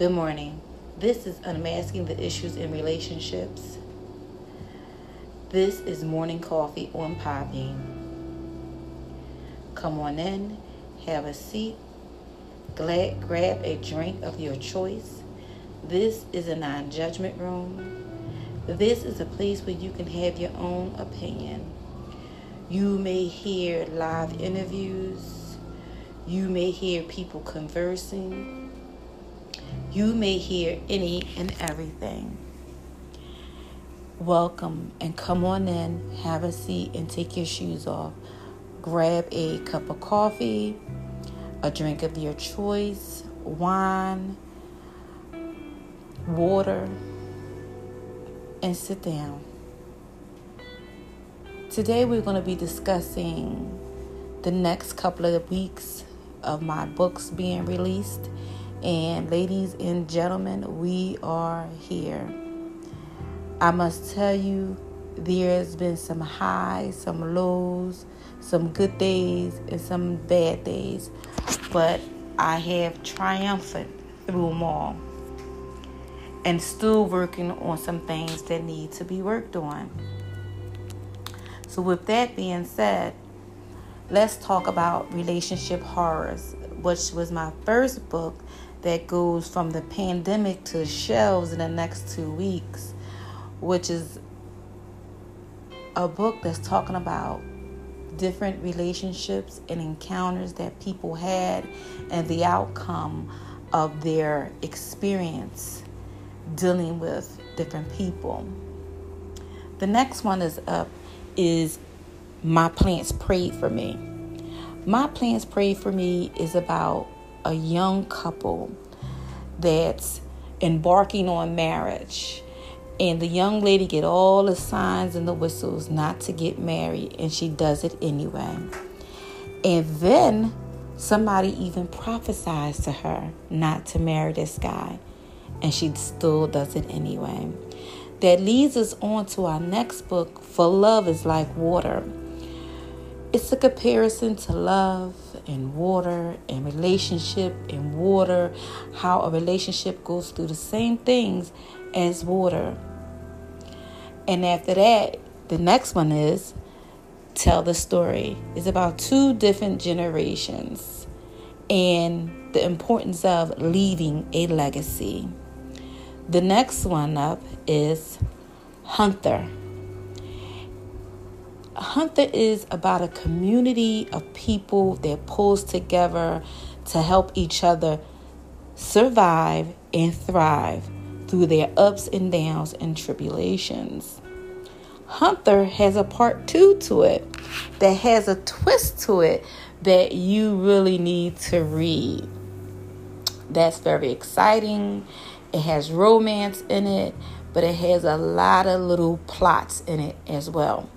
Good morning. This is Unmasking the Issues in Relationships. This is Morning Coffee on Podbean. Come on in, have a seat, glad, grab a drink of your choice. This is a non judgment room. This is a place where you can have your own opinion. You may hear live interviews. You may hear people conversing you may hear any and everything. Welcome and come on in, have a seat, and take your shoes off. Grab a cup of coffee, a drink of your choice, wine, water, and sit down. Today, we're going to be discussing the next couple of weeks of my books being released and ladies and gentlemen, we are here. I must tell you, there's been some highs, some lows, some good days, and some bad days. But I have triumphant through them all and still working on some things that need to be worked on. So, with that being said, let's talk about relationship horrors, which was my first book that goes from the pandemic to shelves in the next two weeks, which is a book that's talking about different relationships and encounters that people had and the outcome of their experience dealing with different people. The next one is up is My Plants Prayed for Me. My Plants Prayed for Me is about a young couple that's embarking on marriage. And the young lady get all the signs and the whistles not to get married and she does it anyway. And then somebody even prophesies to her not to marry this guy and she still does it anyway. That leads us on to our next book for love is like water it's a comparison to love and water and relationship and water, how a relationship goes through the same things as water. And after that, the next one is tell the story. It's about two different generations and the importance of leaving a legacy. The next one up is Hunter. Hunter is about a community of people that pulls together to help each other survive and thrive through their ups and downs and tribulations. Hunter has a part two to it that has a twist to it that you really need to read. That's very exciting. It has romance in it, but it has a lot of little plots in it as well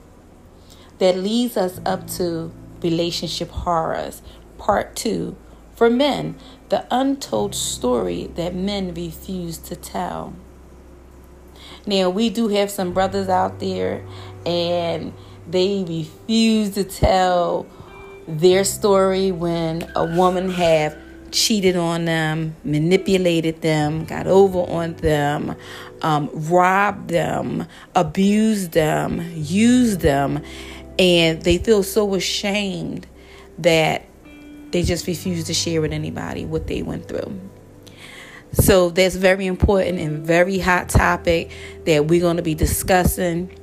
that leads us up to relationship horrors, part two. For men, the untold story that men refuse to tell. Now, we do have some brothers out there, and they refuse to tell their story when a woman have cheated on them, manipulated them, got over on them, um, robbed them, abused them, used them, and they feel so ashamed that they just refuse to share with anybody what they went through. So that's very important and very hot topic that we're going to be discussing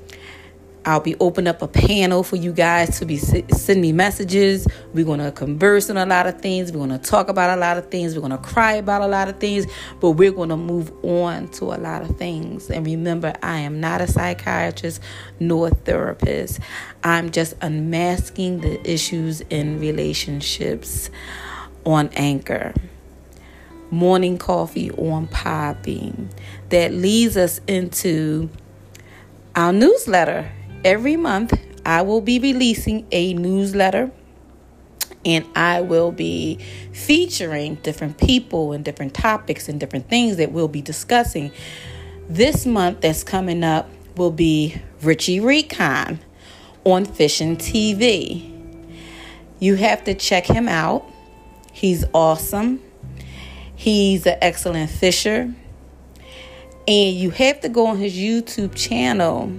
I'll be opening up a panel for you guys to be send me messages. We're to converse on a lot of things. We're to talk about a lot of things. We're to cry about a lot of things, but we're to move on to a lot of things. And remember, I am not a psychiatrist nor a therapist. I'm just unmasking the issues in relationships on Anchor. Morning coffee on Podbean. That leads us into our newsletter every month I will be releasing a newsletter and I will be featuring different people and different topics and different things that we'll be discussing. This month that's coming up will be Richie Recon on Fishing TV. You have to check him out. He's awesome. He's an excellent fisher. And you have to go on his YouTube channel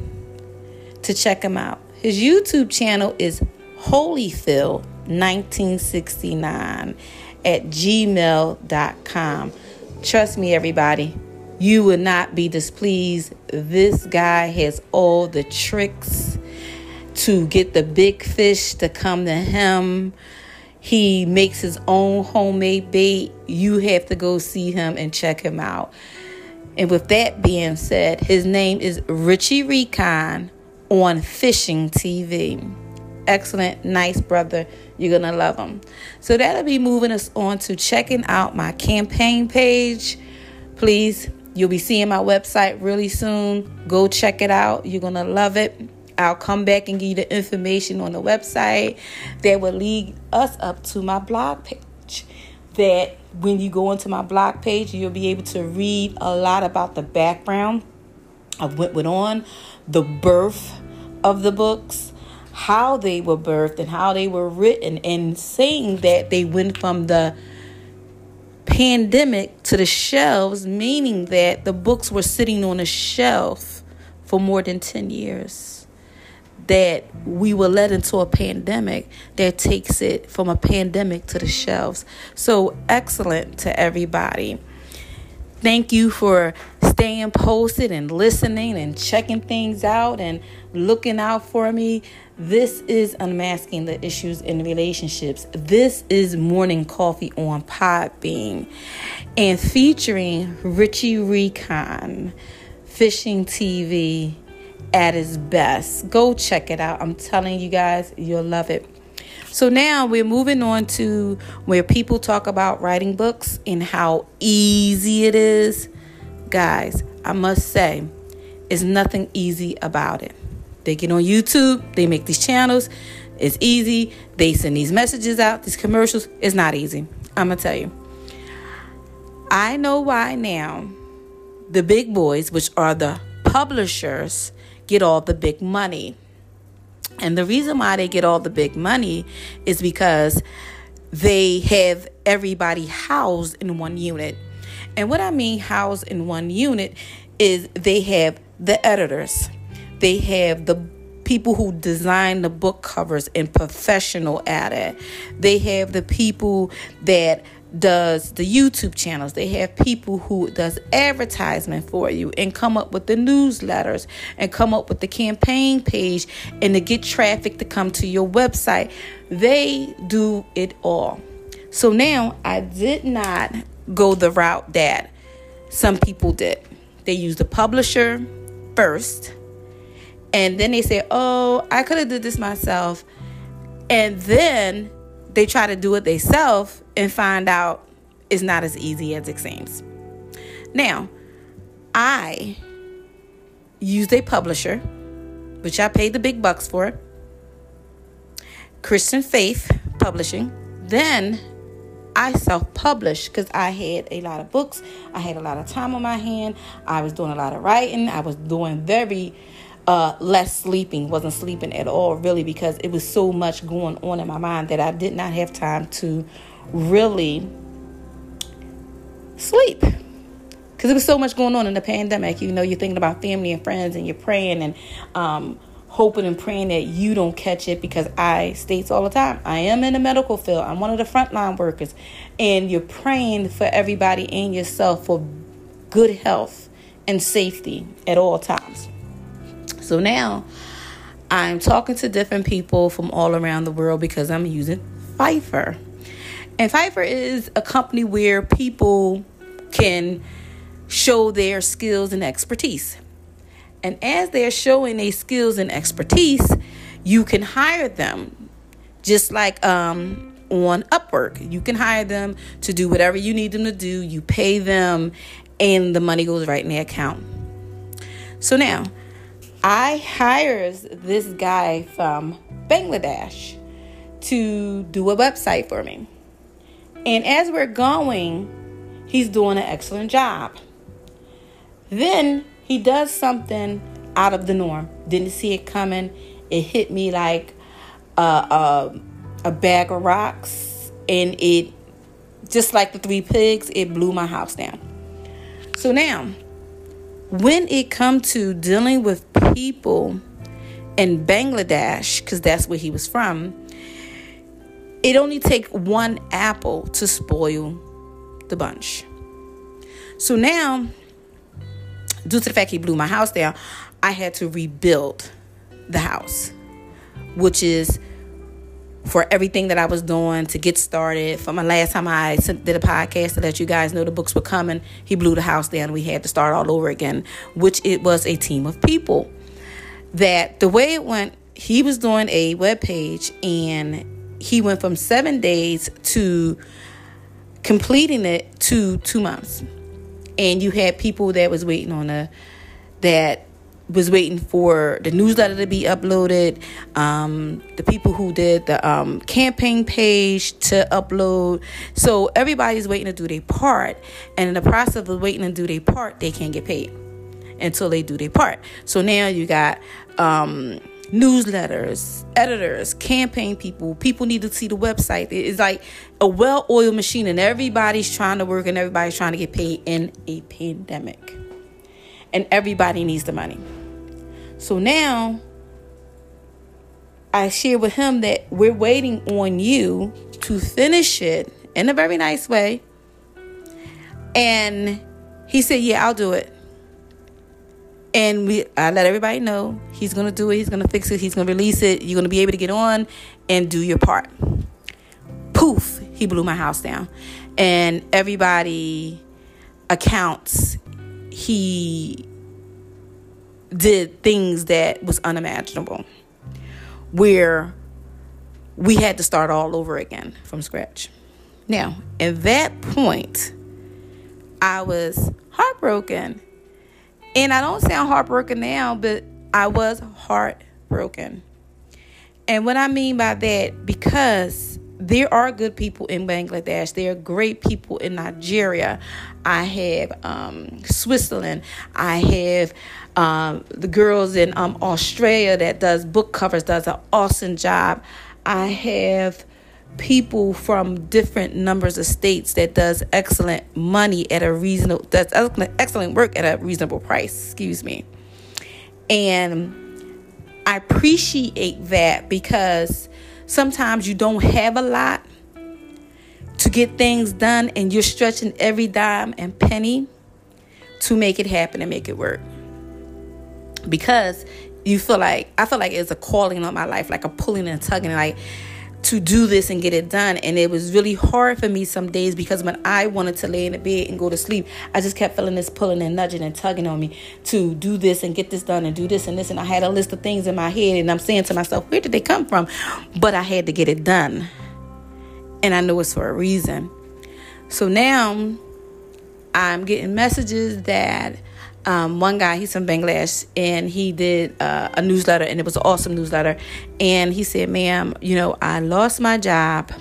to check him out. His YouTube channel is holyphil1969 at gmail.com. Trust me, everybody, you will not be displeased. This guy has all the tricks to get the big fish to come to him. He makes his own homemade bait. You have to go see him and check him out. And with that being said, his name is Richie Recon on Fishing TV. Excellent, nice brother. You're going to love him. So that'll be moving us on to checking out my campaign page. Please, you'll be seeing my website really soon. Go check it out. You're going to love it. I'll come back and give you the information on the website that will lead us up to my blog page. That when you go into my blog page, you'll be able to read a lot about the background of what went on, the birth of the books, how they were birthed, and how they were written, and saying that they went from the pandemic to the shelves, meaning that the books were sitting on a shelf for more than 10 years that we were led into a pandemic that takes it from a pandemic to the shelves. So excellent to everybody. Thank you for staying posted and listening and checking things out and looking out for me. This is Unmasking the Issues in Relationships. This is Morning Coffee on Podbean and featuring Richie Recon, Fishing TV at its best. Go check it out. I'm telling you guys, you'll love it. So now we're moving on to where people talk about writing books and how easy it is. Guys, I must say, it's nothing easy about it. They get on YouTube, they make these channels. It's easy. They send these messages out, these commercials. It's not easy. I'm to tell you. I know why now the big boys, which are the publishers, get all the big money. And the reason why they get all the big money is because they have everybody housed in one unit. And what I mean housed in one unit is they have the editors, they have the people who design the book covers and professional at it. They have the people that does the YouTube channels. They have people who does advertisement for you and come up with the newsletters and come up with the campaign page and to get traffic to come to your website. They do it all. So now I did not go the route that some people did. They used the publisher first and then they say, "Oh, I could have did this myself." And then they try to do it themselves and find out it's not as easy as it seems. Now, I used a publisher, which I paid the big bucks for, Christian Faith Publishing. Then I self published because I had a lot of books. I had a lot of time on my hand. I was doing a lot of writing. I was doing very uh, less sleeping, wasn't sleeping at all, really, because it was so much going on in my mind that I did not have time to really sleep. Because there was so much going on in the pandemic. You know, you're thinking about family and friends and you're praying and um, hoping and praying that you don't catch it because I states all the time, I am in the medical field. I'm one of the frontline workers. And you're praying for everybody and yourself for good health and safety at all times. So now I'm talking to different people from all around the world because I'm using Fiverr. And Fiverr is a company where people can show their skills and expertise. And as they're showing their skills and expertise, you can hire them just like um, on Upwork. You can hire them to do whatever you need them to do. You pay them, and the money goes right in their account. So now, I hires this guy from Bangladesh to do a website for me. And as we're going, he's doing an excellent job. Then he does something out of the norm. Didn't see it coming. It hit me like a, a, a bag of rocks and it just like the three pigs, it blew my house down. So now, when it come to dealing with people in Bangladesh, because that's where he was from, it only take one apple to spoil the bunch. So now, due to the fact he blew my house down, I had to rebuild the house, which is for everything that I was doing to get started. From my last time I did a podcast to let you guys know the books were coming, he blew the house down. We had to start all over again, which it was a team of people. That the way it went, he was doing a web page and he went from seven days to completing it to two months. And you had people that was waiting on a that was waiting for the newsletter to be uploaded, um, the people who did the um, campaign page to upload. So everybody's waiting to do their part, and in the process of waiting to do their part, they can't get paid until they do their part. So now you got um, newsletters, editors, campaign people. People need to see the website. It's like a well-oiled machine, and everybody's trying to work and everybody's trying to get paid in a pandemic. And everybody needs the money. So now I share with him that we're waiting on you to finish it in a very nice way. And he said, Yeah, I'll do it. And we I let everybody know he's gonna do it, he's gonna fix it, he's gonna release it, you're gonna be able to get on and do your part. Poof, he blew my house down. And everybody accounts he did things that was unimaginable where we had to start all over again from scratch. Now, at that point, I was heartbroken. And I don't sound heartbroken now, but I was heartbroken. And what I mean by that, because there are good people in Bangladesh. There are great people in Nigeria. I have um, Switzerland. I have um, the girls in um, Australia that does book covers does an awesome job. I have people from different numbers of states that does excellent money at a reasonable that's excellent work at a reasonable price. Excuse me, and I appreciate that because sometimes you don't have a lot to get things done and you're stretching every dime and penny to make it happen and make it work because you feel like I feel like it's a calling on my life, like a pulling and tugging, like to do this and get it done. And it was really hard for me some days because when I wanted to lay in the bed and go to sleep, I just kept feeling this pulling and nudging and tugging on me to do this and get this done and do this and this. And I had a list of things in my head, and I'm saying to myself, where did they come from? But I had to get it done. And I know it's for a reason. So now I'm getting messages that um, one guy, he's from Bangladesh, and he did uh, a newsletter, and it was an awesome newsletter. And he said, Ma'am, you know, I lost my job.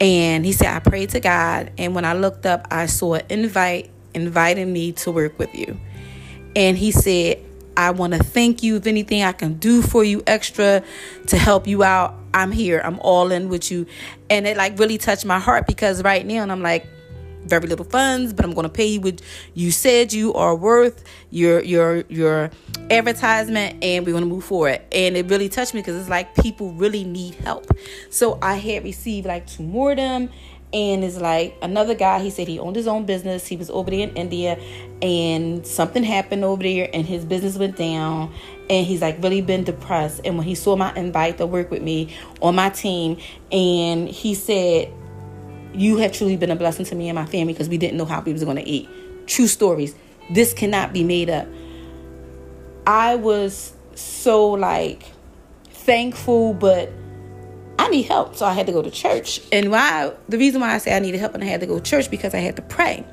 And he said, I prayed to God, and when I looked up, I saw an invite inviting me to work with you. And he said, I want to thank you. If anything I can do for you extra to help you out, I'm here. I'm all in with you. And it like really touched my heart because right now, and I'm like, very little funds, but I'm going to pay you what you said you are worth, your your your advertisement, and we're going to move forward. And it really touched me because it's like people really need help. So I had received like two more of them, and it's like another guy. He said he owned his own business. He was over there in India, and something happened over there, and his business went down. And he's like really been depressed. And when he saw my invite to work with me on my team, and he said you have truly been a blessing to me and my family because we didn't know how we was going to eat. True stories. This cannot be made up. I was so like thankful, but I need help, so I had to go to church. And why the reason why I say I needed help and I had to go to church because I had to pray.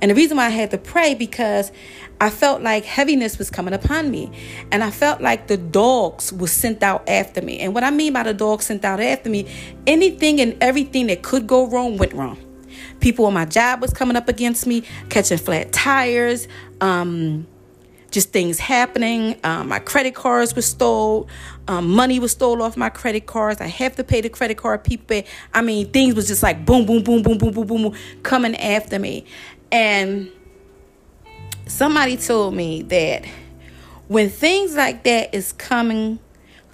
And the reason why I had to pray because I felt like heaviness was coming upon me. And I felt like the dogs were sent out after me. And what I mean by the dogs sent out after me, anything and everything that could go wrong went wrong. People on my job was coming up against me, catching flat tires, um, just things happening. Um, my credit cards were stole. Um, money was stole off my credit cards. I have to pay the credit card people. I mean, things was just like boom, boom, boom, boom, boom, boom, boom, boom coming after me. And somebody told me that when things like that is coming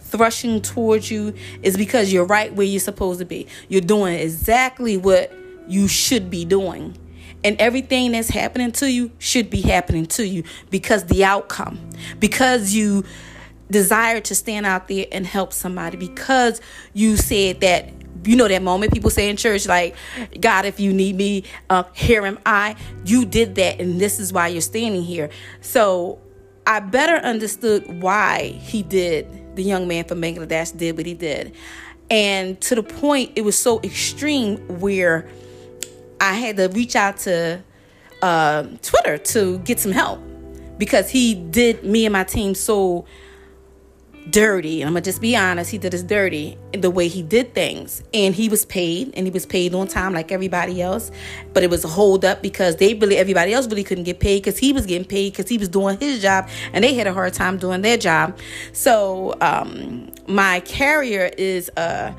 thrushing towards you is because you're right where you're supposed to be. You're doing exactly what you should be doing. And everything that's happening to you should be happening to you because the outcome, because you desire to stand out there and help somebody, because you said that you know that moment people say in church like god if you need me uh, here am i. You did that and this is why you're standing here. So i better understood why he did the young man from bangladesh did what he did. And to the point it was so extreme where I had to reach out to uh, Twitter to get some help because he did me and my team so dirty. And I'm gonna just be honest, he did us dirty the way he did things. And he was paid, and he was paid on time like everybody else. But it was a hold up because they really everybody else really couldn't get paid because he was getting paid because he was doing his job, and they had a hard time doing their job. So um, my carrier is uh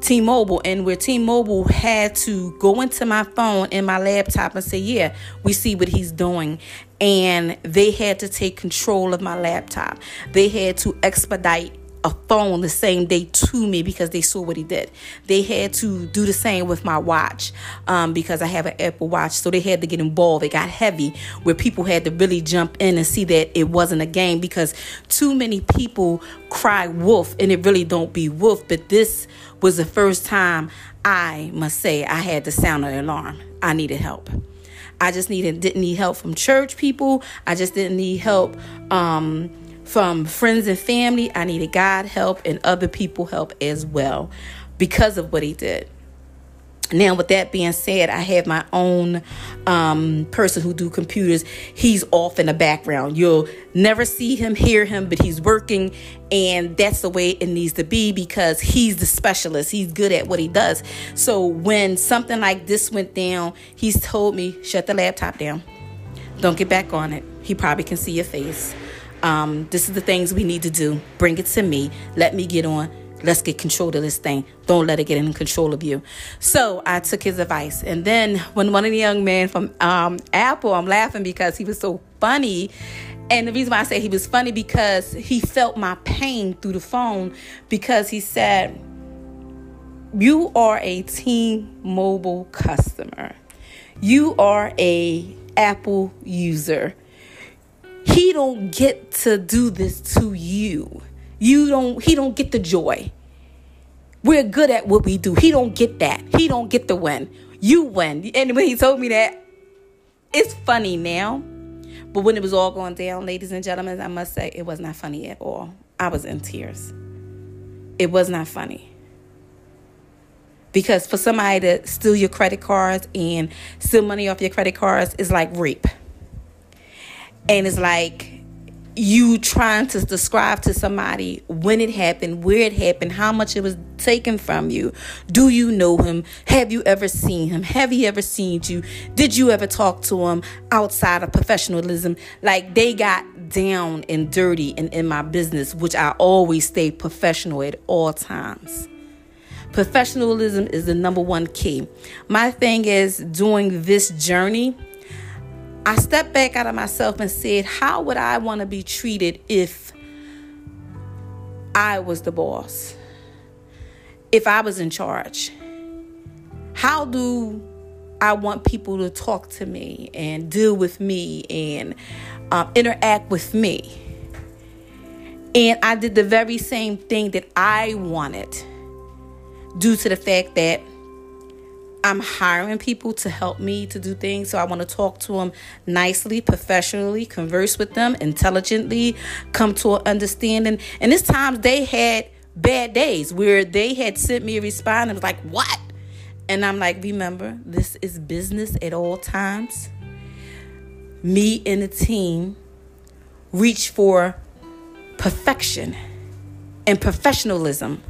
T-Mobile and where T-Mobile had to go into my phone and my laptop and say, "Yeah, we see what he's doing." And they had to take control of my laptop. They had to expedite a phone the same day to me because they saw what he did. They had to do the same with my watch um, because I have an Apple Watch. So they had to get involved. It got heavy where people had to really jump in and see that it wasn't a game because too many people cry wolf and it really don't be wolf. But this was the first time I must say I had to sound an alarm. I needed help. I just needed didn't need help from church people. I just didn't need help um, from friends and family. I needed God help and other people help as well because of what he did. Now, with that being said, I have my own um, person who do computers. He's off in the background. You'll never see him, hear him, but he's working, and that's the way it needs to be because he's the specialist. He's good at what he does. So when something like this went down, he's told me, "Shut the laptop down. Don't get back on it. He probably can see your face." Um, this is the things we need to do. Bring it to me. Let me get on. Let's get control of this thing. Don't let it get in control of you. So I took his advice. And then when one of the young men from um, Apple, I'm laughing because he was so funny. And the reason why I say he was funny because he felt my pain through the phone because he said, You are a T-Mobile customer. You are a Apple user he don't get to do this to you you don't he don't get the joy. We're good at what we do. He don't get that. He don't get the win. You win. And when he told me that it's funny now. But when it was all going down ladies and gentlemen i must say it was not funny at all. I was in tears. It was not funny. Because for somebody to steal your credit cards and steal money off your credit cards is like rape. And it's like you trying to describe to somebody when it happened, where it happened, how much it was taken from you. Do you know him? Have you ever seen him? Have he ever seen you? Did you ever talk to him outside of professionalism? Like they got down and dirty and in my business, which I always stay professional at all times. Professionalism is the number one key. My thing is doing this journey I stepped back out of myself and said, How would I want to be treated if I was the boss? If I was in charge? How do I want people to talk to me and deal with me and um, interact with me? And I did the very same thing that I wanted due to the fact that I'm hiring people to help me to do things. So I want to talk to them nicely, professionally, converse with them intelligently, come to an understanding. And this times they had bad days where they had sent me a response and was like, What? And I'm like, Remember, this is business at all times. Me and the team reach for perfection and professionalism.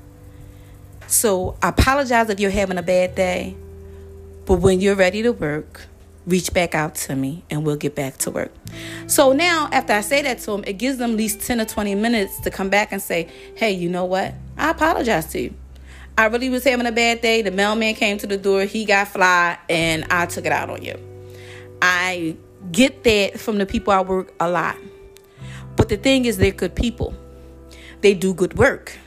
So I apologize if you're having a bad day. But when you're ready to work, reach back out to me and we'll get back to work. So now, after I say that to them, it gives them at least 10 or 20 minutes to come back and say, hey, you know what? I apologize to you. I really was having a bad day. The mailman came to the door, he got fly, and I took it out on you. I get that from the people I work a lot. But the thing is, they're good people. They do good work.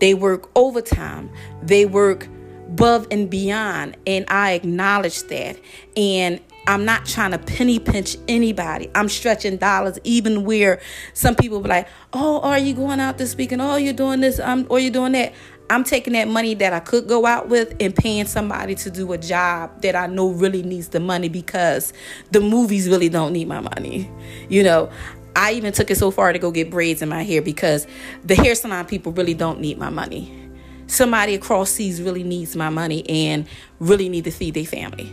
They work overtime. They work above and beyond. And I acknowledge that. And I'm not trying to penny pinch anybody. I'm stretching dollars, even where some people be like, "Oh, are you going out this weekend? Oh, you're doing this, um, or you're doing that." I'm taking that money that I could go out with and paying somebody to do a job that I know really needs the money because the movies really don't need my money. You know, I even took it so far to go get braids in my hair because the hair salon people really don't need my money. Somebody across seas really needs my money and really need to feed their family.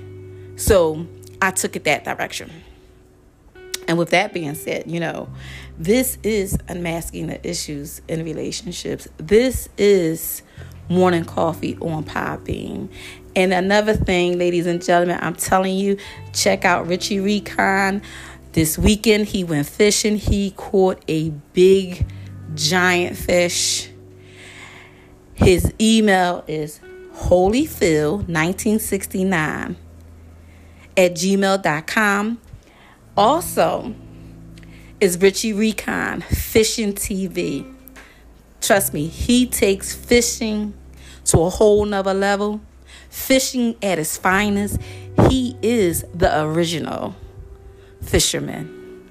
So I took it that direction. And with that being said, you know, this is unmasking the issues in relationships. This is morning coffee on Podbean. And another thing, ladies and gentlemen, I'm telling you, check out Richie Recon. This weekend, he went fishing. He caught a big, giant fish. His email is holyphil1969 at gmail.com. Also, is Richie Recon Fishing TV. Trust me, he takes fishing to a whole nother level. Fishing at its finest. He is the original fisherman.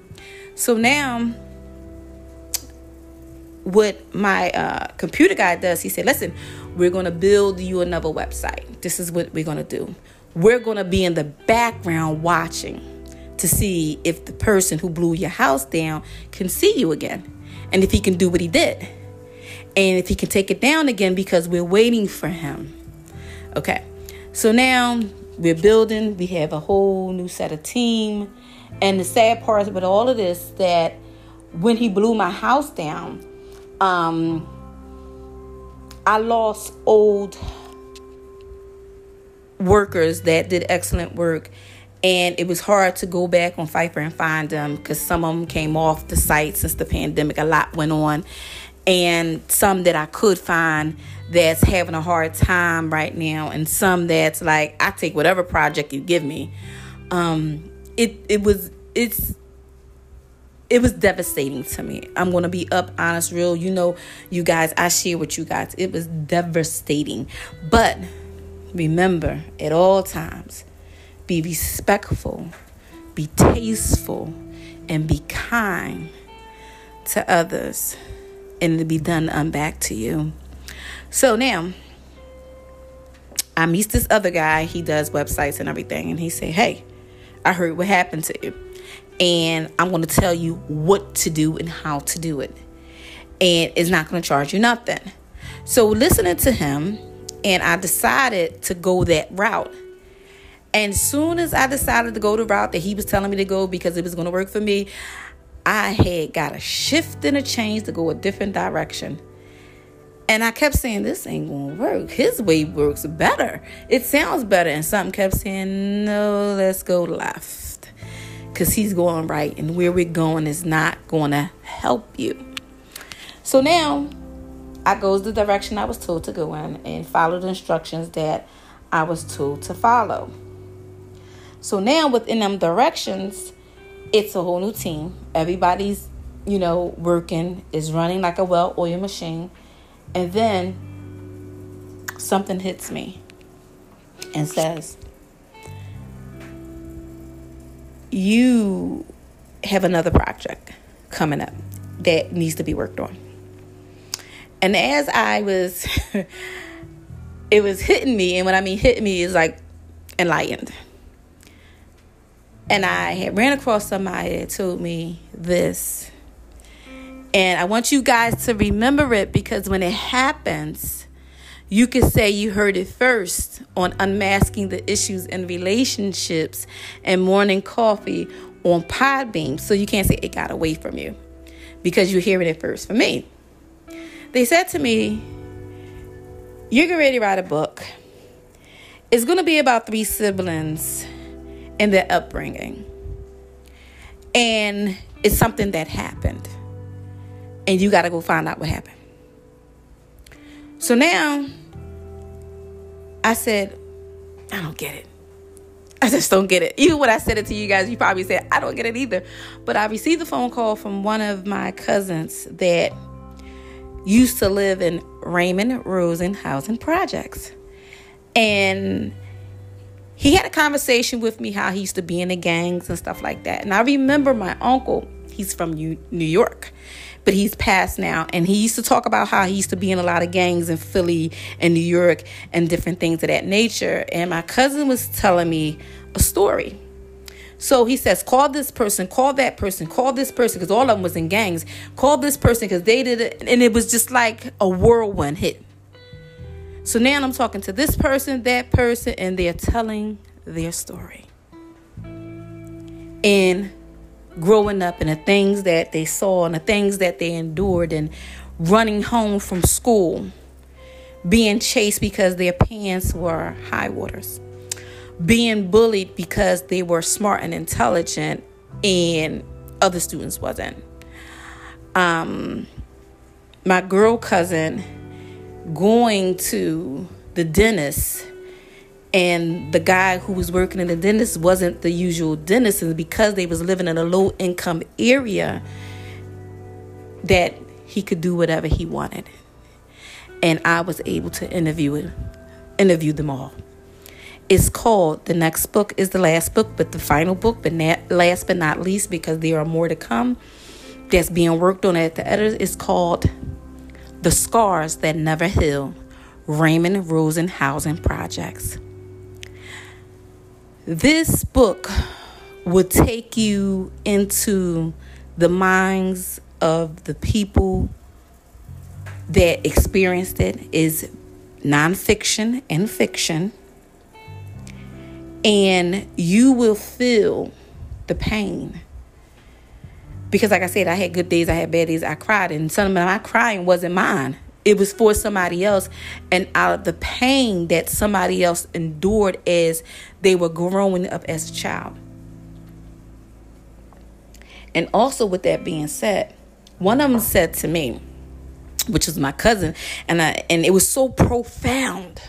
So now, what my uh, computer guy does, he said, Listen, we're going to build you another website. This is what we're going to do. We're going to be in the background watching to see if the person who blew your house down can see you again and if he can do what he did and if he can take it down again because we're waiting for him. Okay, so now we're building, we have a whole new set of team. And the sad part with all of this that when he blew my house down, um, I lost old workers that did excellent work and it was hard to go back on Fiverr and find them because some of them came off the site since the pandemic. A lot went on, and some that I could find that's having a hard time right now, and some that's like I take whatever project you give me. Um, it it was it's it was devastating to me. I'm gonna be up, honest, real. You know, you guys, I share with you guys. It was devastating, but remember at all times be respectful, be tasteful, and be kind to others, and it'll be done on back to you. So now, I meet this other guy. He does websites and everything, and he said, "Hey, I heard what happened to you, and I'm going to tell you what to do and how to do it, and it's not going to charge you nothing." So listening to him, and I decided to go that route. And as soon as I decided to go the route that he was telling me to go because it was going to work for me, I had got a shift and a change to go a different direction. And I kept saying, This ain't to work. His way works better. It sounds better. And something kept saying, No, let's go left. Because he's going right. And where we're going is not going to help you. So now I goes the direction I was told to go in and follow the instructions that I was told to follow. So now within them directions, it's a whole new team. Everybody's, you know, working, is running like a well oiled machine. And then something hits me and says, You have another project coming up that needs to be worked on. And as I was, it was hitting me. And when I mean hitting me, is like enlightened and I had ran across somebody that told me this. And I want you guys to remember it because when it happens, you could say you heard it first on Unmasking the Issues in Relationships and Morning Coffee on Podbean. So you can't say it got away from you because you're hearing it first from me. They said to me, You're getting ready to write a book. It's going to be about three siblings and their upbringing. And it's something that happened. And you got to go find out what happened. So now I said, I don't get it. I just don't get it. Even when I said it to you guys, you probably said, I don't get it either. But I received a phone call from one of my cousins that used to live in Raymond Rosen Housing Projects. And he had a conversation with me how he used to be in the gangs and stuff like that. And I remember my uncle, he's from New York but he's passed now. And he used to talk about how he used to be in a lot of gangs in Philly and New York and different things of that nature. And my cousin was telling me a story. So he says, call this person, call that person, call this person, because all of them was in gangs. Call this person because they did it. And it was just like a whirlwind hit. So now I'm talking to this person, that person, and they're telling their story. And growing up and the things that they saw and the things that they endured and running home from school, being chased because their pants were high waters, being bullied because they were smart and intelligent and other students wasn't. Um, my girl cousin going to the dentist and the guy who was working in the dentist wasn't the usual dentist. And because they was living in a low income area that he could do whatever he wanted. And i was able to interview interview them all. It's called the next book is the last book but the final book but not, last but not least because there are more to come that's being worked on at the editor is called the scars that never heal raymond rosen housing projects this book will take you into the minds of the people that experienced it. Is nonfiction and fiction. And you will feel the pain. Because like i said i had good days i had bad days i cried. And some of my crying wasn't mine it was for somebody else. And out of the pain that somebody else endured as they were growing up as a child. And also with that being said one of them said to me which was my cousin and I, and it was so profound.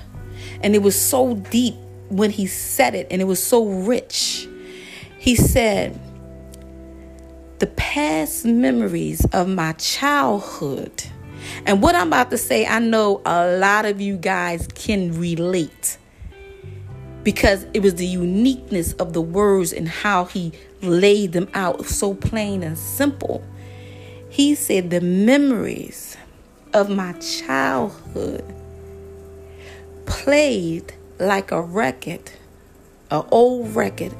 And it was so deep when he said it and it was so rich. He said the past memories of my childhood and what I'm about to say, I know a lot of you guys can relate because it was the uniqueness of the words and how he laid them out so plain and simple. He said, The memories of my childhood played like a record, an old record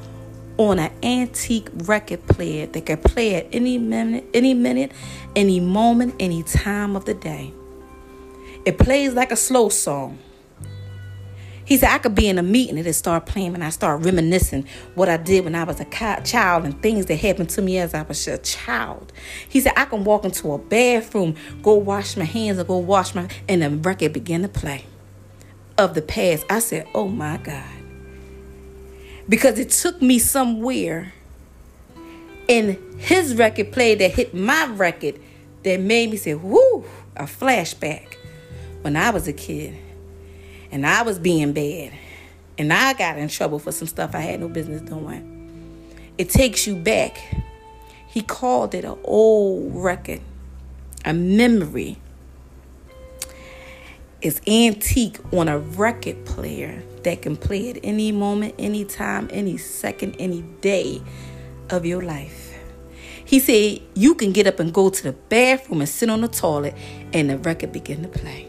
on an antique record player that could play at any minute, any minute, any moment, any time of the day. It plays like a slow song. He said, I could be in a meeting and it start playing and I start reminiscing what I did when I was a child and things that happened to me as I was a child. He said, I can walk into a bathroom, go wash my hands or go wash my, and the record begin to play of the past. I said, oh my God because it took me somewhere in his record play that hit my record that made me say, whoo, a flashback when I was a kid and I was being bad and I got in trouble for some stuff I had no business doing. It takes you back. He called it an old record, a memory. It's antique on a record player that can play at any moment, any time, any second, any day of your life. He said you can get up and go to the bathroom and sit on the toilet and the record begin to play.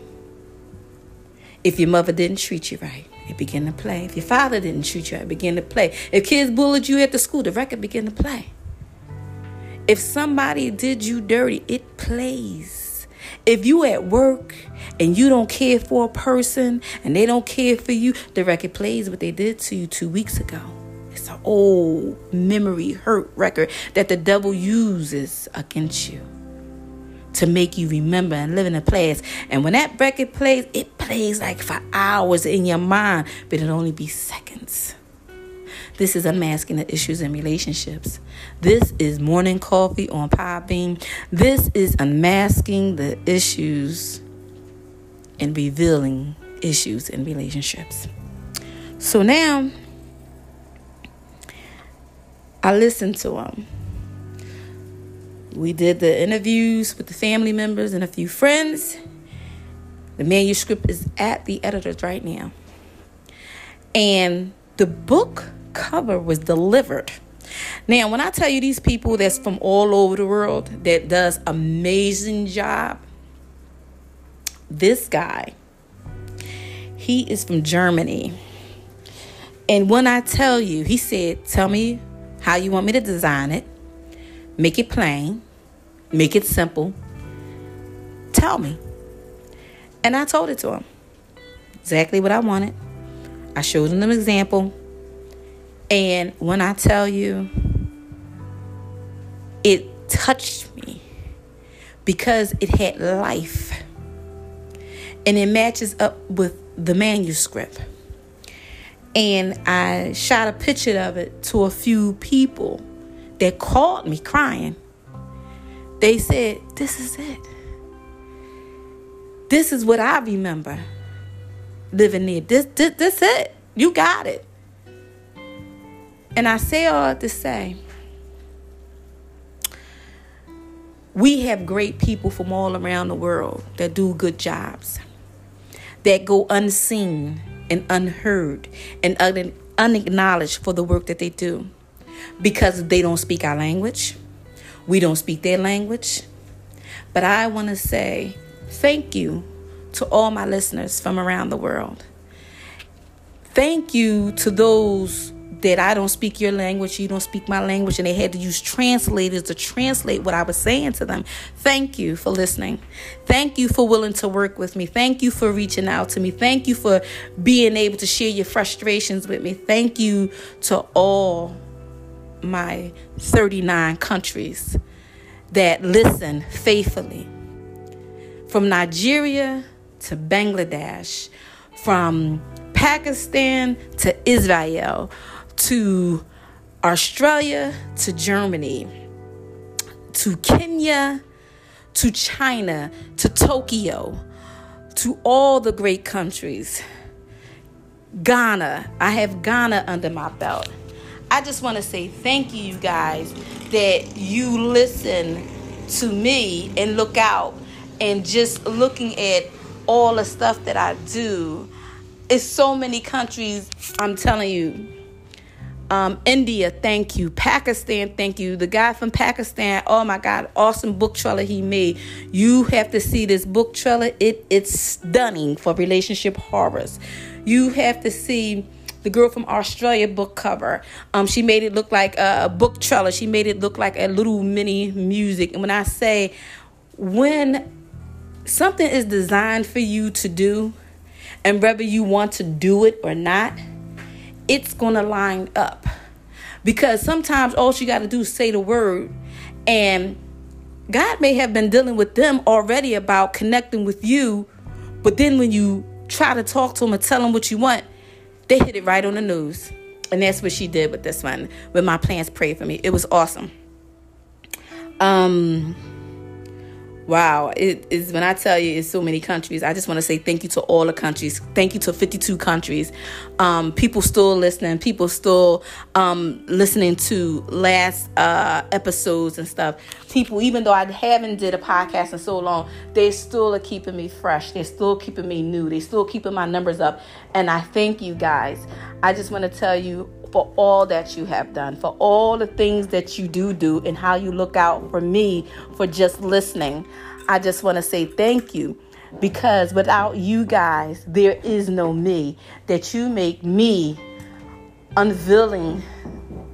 If your mother didn't treat you right, it began to play. If your father didn't treat you right, it began to play. If kids bullied you at the school, the record began to play. If somebody did you dirty, it plays. If you at work and you don't care for a person and they don't care for you, the record plays what they did to you two weeks ago. It's an old memory hurt record that the devil uses against you to make you remember and live in the past. And when that record plays, it plays like for hours in your mind, but it'll only be seconds. This is unmasking the issues in relationships. This is morning coffee on Podbean. This is unmasking the issues and revealing issues in relationships. So now I listened to them. We did the interviews with the family members and a few friends. The manuscript is at the editors right now. And the book cover was delivered. Now, when I tell you these people that's from all over the world that does amazing job, this guy, he is from Germany. And when I tell you, he said, Tell me how you want me to design it, make it plain, make it simple. Tell me. And I told it to him exactly what I wanted. I showed him an example. And when I tell you, it touched me because it had life and it matches up with the manuscript. And I shot a picture of it to a few people that called me crying. They said, This is it. This is what I remember living there. This, this, this it. You got it. And I say all to say, we have great people from all around the world that do good jobs, that go unseen and unheard and un- unacknowledged for the work that they do because they don't speak our language. We don't speak their language. But I want to say thank you to all my listeners from around the world. Thank you to those that I don't speak your language, you don't speak my language, and they had to use translators to translate what I was saying to them. Thank you for listening. Thank you for willing to work with me. Thank you for reaching out to me. Thank you for being able to share your frustrations with me. Thank you to all my 39 countries that listen faithfully. From Nigeria to Bangladesh, from Pakistan to Israel, to Australia to Germany, to Kenya to China to Tokyo, to all the great countries. Ghana, I have Ghana under my belt. I just want to say thank you, you guys, that you listen to me and look out and just looking at all the stuff that I do. It's so many countries, I'm telling you. Um, India, thank you. Pakistan, thank you. The guy from Pakistan, oh my God, awesome book trailer he made. You have to see this book trailer. It it's stunning for relationship horrors. You have to see the girl from Australia book cover. Um, she made it look like a book trailer. She made it look like a little mini music. And when I say when something is designed for you to do, and whether you want to do it or not, it's going to line up. Because sometimes all you got to do is say the word, and God may have been dealing with them already about connecting with you, but then when you try to talk to them and tell them what you want, they hit it right on the news. And that's what she did with this one, with my plans pray for me. It was awesome. Um Wow, it is when I tell you it's so many countries. I just want to say thank you to all the countries. Thank you to 52 countries. Um, people still listening. People still um, listening to last uh, episodes and stuff. People, even though I haven't did a podcast in so long, they still are keeping me fresh. They're still keeping me new. They're still keeping my numbers up. And I thank you guys. I just want to tell you for all that you have done, for all the things that you do do, and how you look out for me for just listening. I just want to say thank you because without you guys, there is no me. That you make me unveiling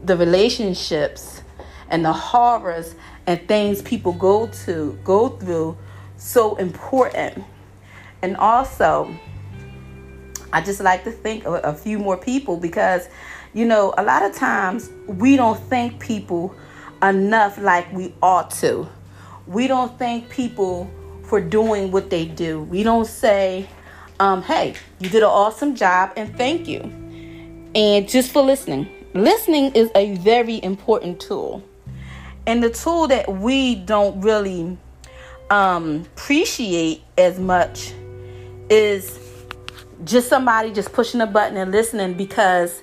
the relationships and the horrors and things people go to go through so important. And also, I just like to think of a few more people because you know, a lot of times we don't thank people enough like we ought to. We don't thank people for doing what they do. We don't say, um, hey, you did an awesome job and thank you. And just for listening. listening is a very important tool. And the tool that we don't really um, appreciate as much is just somebody just pushing a button and listening because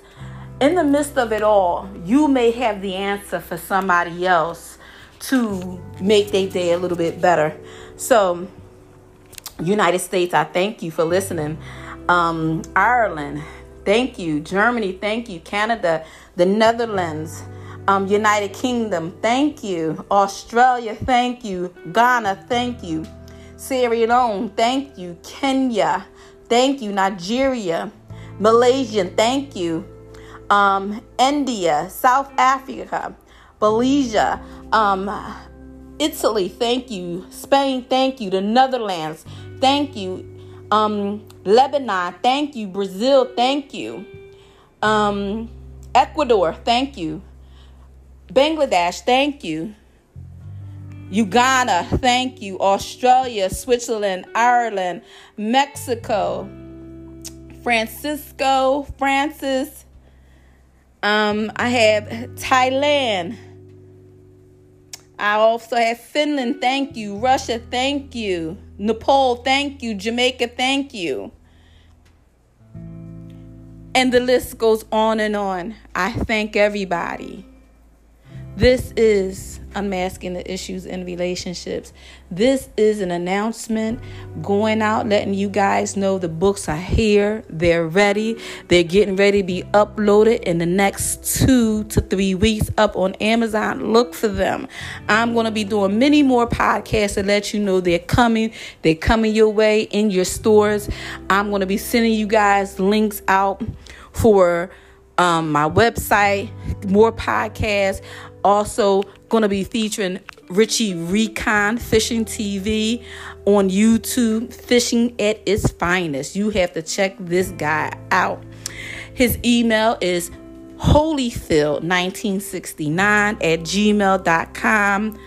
in the midst of it all, you may have the answer for somebody else to make their day a little bit better. So, United States, I thank you for listening. Um, Ireland, thank you. Germany, thank you. Canada, the Netherlands, um, United Kingdom, thank you. Australia, thank you. Ghana, thank you. Sierra Leone, thank you. Kenya, thank you. Nigeria, Malaysian, thank you um, India, South Africa, Belize, um, Italy, thank you. Spain, thank you. The Netherlands, thank you. Um, Lebanon, thank you. Brazil, thank you. Um, Ecuador, thank you. Bangladesh, thank you. Uganda, thank you. Australia, Switzerland, Ireland, Mexico, Francisco, Francis, um, I have Thailand. I also have Finland, thank you. Russia, thank you. Nepal, thank you. Jamaica, thank you. And the list goes on and on. I thank everybody. This is unmasking the issues in relationships. This is an announcement going out, letting you guys know the books are here. They're ready. They're getting ready to be uploaded in the next two to three weeks up on Amazon. Look for them. I'm going to be doing many more podcasts to let you know they're coming. They're coming your way in your stores. I'm going to be sending you guys links out for um, my website, more podcasts. Also, going to be featuring Richie Recon Fishing TV on YouTube, Fishing at its finest. You have to check this guy out. His email is holyfield1969 at gmail.com.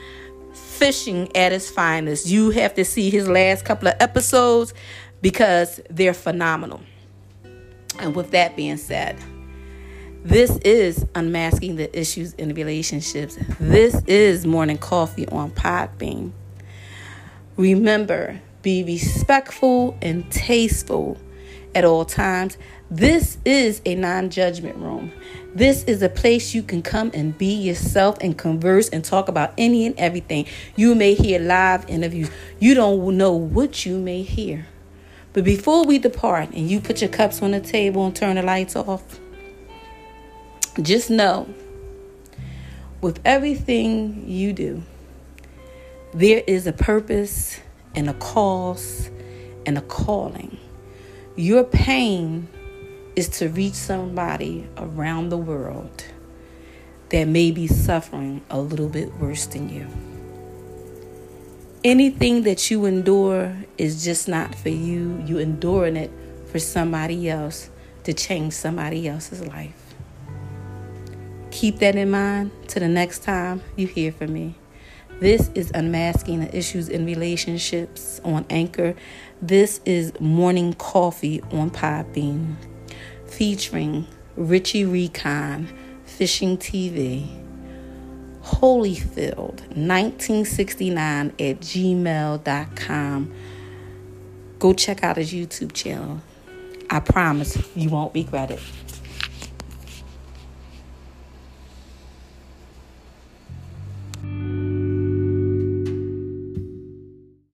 Fishing at its finest. You have to see his last couple of episodes because they're phenomenal. And with that being said, this is unmasking the issues in relationships. This is morning coffee on Podbean. Remember, be respectful and tasteful at all times. This is a non judgment room. This is a place you can come and be yourself and converse and talk about any and everything. You may hear live interviews. You don't know what you may hear. But before we depart and you put your cups on the table and turn the lights off, just know with everything you do, there is a purpose and a cause and a calling. Your pain is to reach somebody around the world that may be suffering a little bit worse than you. Anything that you endure is just not for you. You enduring it for somebody else to change somebody else's life. Keep that in mind to the next time you hear from me. This is Unmasking the Issues in Relationships on Anchor. This is Morning Coffee on Podbean, featuring Richie Recon, Fishing TV, Holyfield, 1969 at gmail.com. Go check out his YouTube channel. I promise you won't regret it.